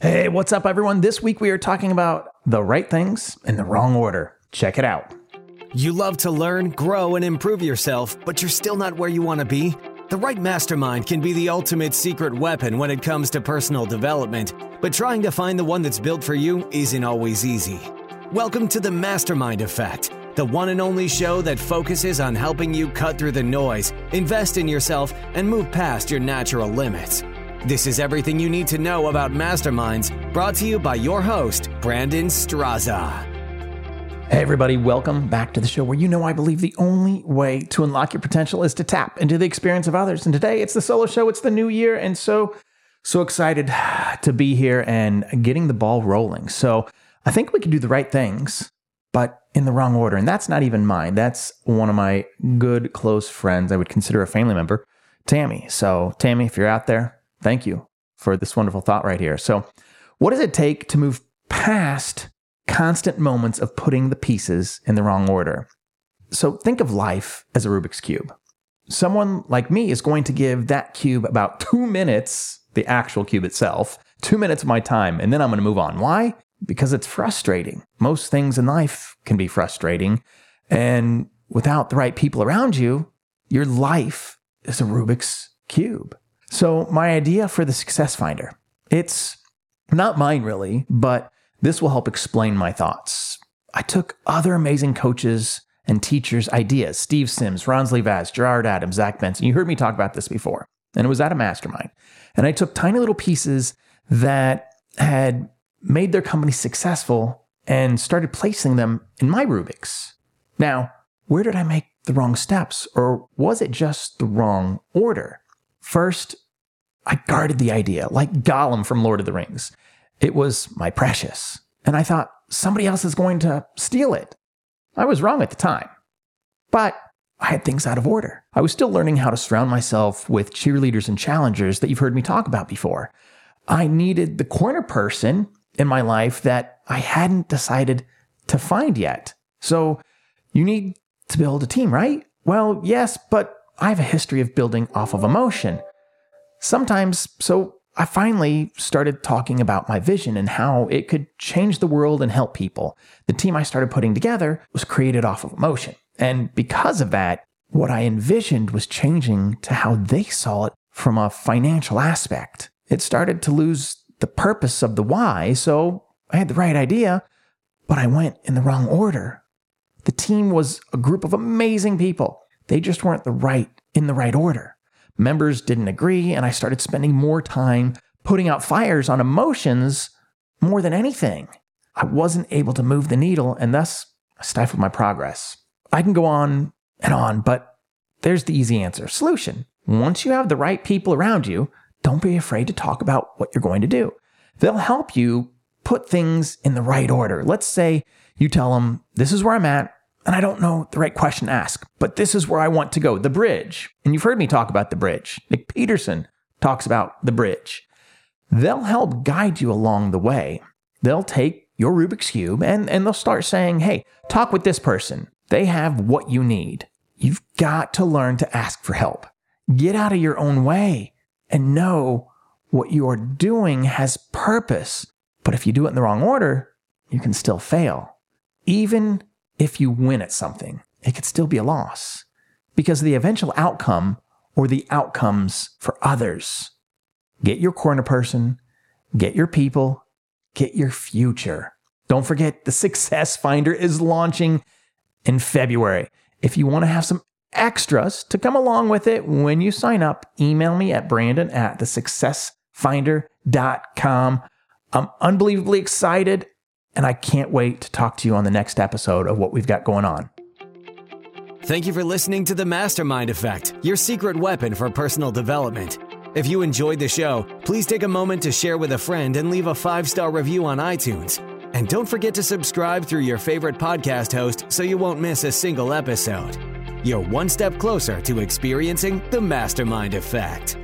Hey, what's up, everyone? This week we are talking about the right things in the wrong order. Check it out. You love to learn, grow, and improve yourself, but you're still not where you want to be? The right mastermind can be the ultimate secret weapon when it comes to personal development, but trying to find the one that's built for you isn't always easy. Welcome to the Mastermind Effect, the one and only show that focuses on helping you cut through the noise, invest in yourself, and move past your natural limits. This is everything you need to know about masterminds, brought to you by your host, Brandon Straza. Hey, everybody, welcome back to the show where you know I believe the only way to unlock your potential is to tap into the experience of others. And today it's the solo show, it's the new year, and so, so excited to be here and getting the ball rolling. So I think we can do the right things, but in the wrong order. And that's not even mine. That's one of my good, close friends. I would consider a family member, Tammy. So, Tammy, if you're out there, thank you for this wonderful thought right here. So, what does it take to move past constant moments of putting the pieces in the wrong order. So think of life as a Rubik's Cube. Someone like me is going to give that cube about two minutes, the actual cube itself, two minutes of my time, and then I'm going to move on. Why? Because it's frustrating. Most things in life can be frustrating. And without the right people around you, your life is a Rubik's Cube. So my idea for the Success Finder, it's not mine really, but this will help explain my thoughts. I took other amazing coaches and teachers' ideas Steve Sims, Ronsley Vaz, Gerard Adams, Zach Benson. You heard me talk about this before, and it was at a mastermind. And I took tiny little pieces that had made their company successful and started placing them in my Rubik's. Now, where did I make the wrong steps, or was it just the wrong order? First, I guarded the idea, like Gollum from Lord of the Rings. It was my precious. And I thought somebody else is going to steal it. I was wrong at the time. But I had things out of order. I was still learning how to surround myself with cheerleaders and challengers that you've heard me talk about before. I needed the corner person in my life that I hadn't decided to find yet. So you need to build a team, right? Well, yes, but I have a history of building off of emotion. Sometimes, so I finally started talking about my vision and how it could change the world and help people. The team I started putting together was created off of emotion. And because of that, what I envisioned was changing to how they saw it from a financial aspect. It started to lose the purpose of the why, so I had the right idea, but I went in the wrong order. The team was a group of amazing people. They just weren't the right in the right order. Members didn't agree, and I started spending more time putting out fires on emotions more than anything. I wasn't able to move the needle, and thus I stifled my progress. I can go on and on, but there's the easy answer solution. Once you have the right people around you, don't be afraid to talk about what you're going to do. They'll help you put things in the right order. Let's say you tell them, This is where I'm at and I don't know the right question to ask, but this is where I want to go the bridge. And you've heard me talk about the bridge. Nick Peterson talks about the bridge. They'll help guide you along the way. They'll take your Rubik's Cube and, and they'll start saying, hey, talk with this person. They have what you need. You've got to learn to ask for help. Get out of your own way and know what you are doing has purpose. But if you do it in the wrong order, you can still fail. Even if you win at something, it could still be a loss because the eventual outcome or the outcomes for others. Get your corner person, get your people, get your future. Don't forget the Success Finder is launching in February. If you want to have some extras to come along with it when you sign up, email me at brandon at thesuccessfinder.com. I'm unbelievably excited and I can't wait to talk to you on the next episode of what we've got going on. Thank you for listening to The Mastermind Effect, your secret weapon for personal development. If you enjoyed the show, please take a moment to share with a friend and leave a five star review on iTunes. And don't forget to subscribe through your favorite podcast host so you won't miss a single episode. You're one step closer to experiencing the Mastermind Effect.